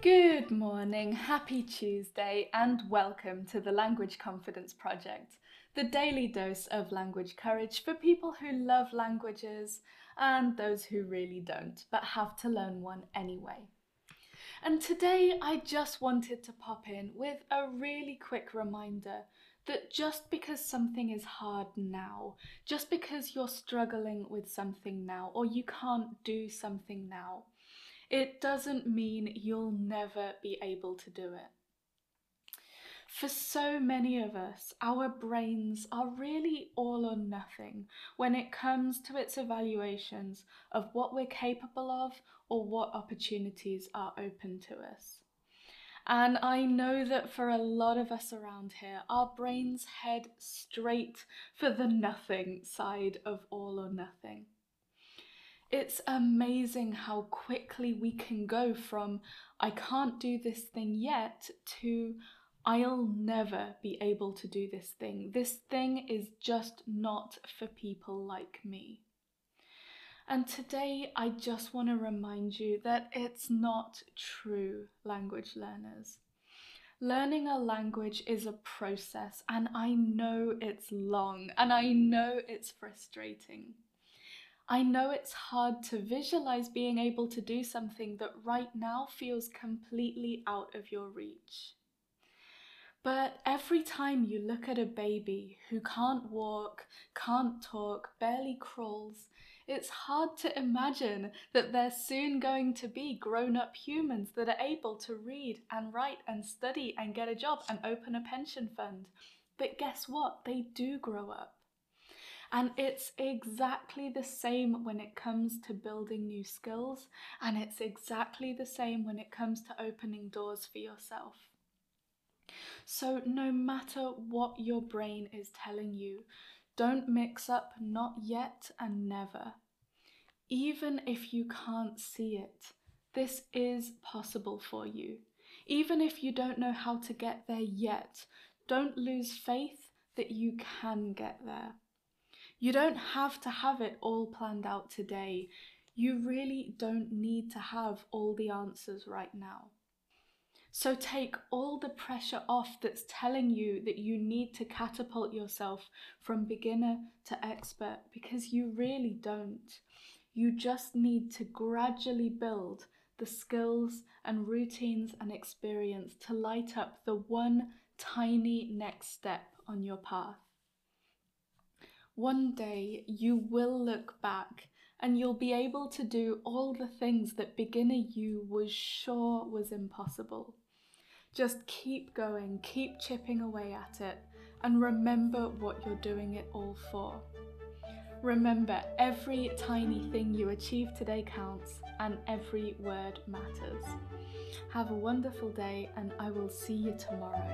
Good morning, happy Tuesday, and welcome to the Language Confidence Project, the daily dose of language courage for people who love languages and those who really don't, but have to learn one anyway. And today I just wanted to pop in with a really quick reminder that just because something is hard now, just because you're struggling with something now, or you can't do something now, it doesn't mean you'll never be able to do it. For so many of us, our brains are really all or nothing when it comes to its evaluations of what we're capable of or what opportunities are open to us. And I know that for a lot of us around here, our brains head straight for the nothing side of all or nothing. It's amazing how quickly we can go from I can't do this thing yet to I'll never be able to do this thing. This thing is just not for people like me. And today I just want to remind you that it's not true, language learners. Learning a language is a process, and I know it's long and I know it's frustrating. I know it's hard to visualize being able to do something that right now feels completely out of your reach. But every time you look at a baby who can't walk, can't talk, barely crawls, it's hard to imagine that they're soon going to be grown up humans that are able to read and write and study and get a job and open a pension fund. But guess what? They do grow up. And it's exactly the same when it comes to building new skills, and it's exactly the same when it comes to opening doors for yourself. So, no matter what your brain is telling you, don't mix up not yet and never. Even if you can't see it, this is possible for you. Even if you don't know how to get there yet, don't lose faith that you can get there. You don't have to have it all planned out today. You really don't need to have all the answers right now. So take all the pressure off that's telling you that you need to catapult yourself from beginner to expert because you really don't. You just need to gradually build the skills and routines and experience to light up the one tiny next step on your path. One day you will look back and you'll be able to do all the things that beginner you was sure was impossible. Just keep going, keep chipping away at it, and remember what you're doing it all for. Remember, every tiny thing you achieve today counts, and every word matters. Have a wonderful day, and I will see you tomorrow.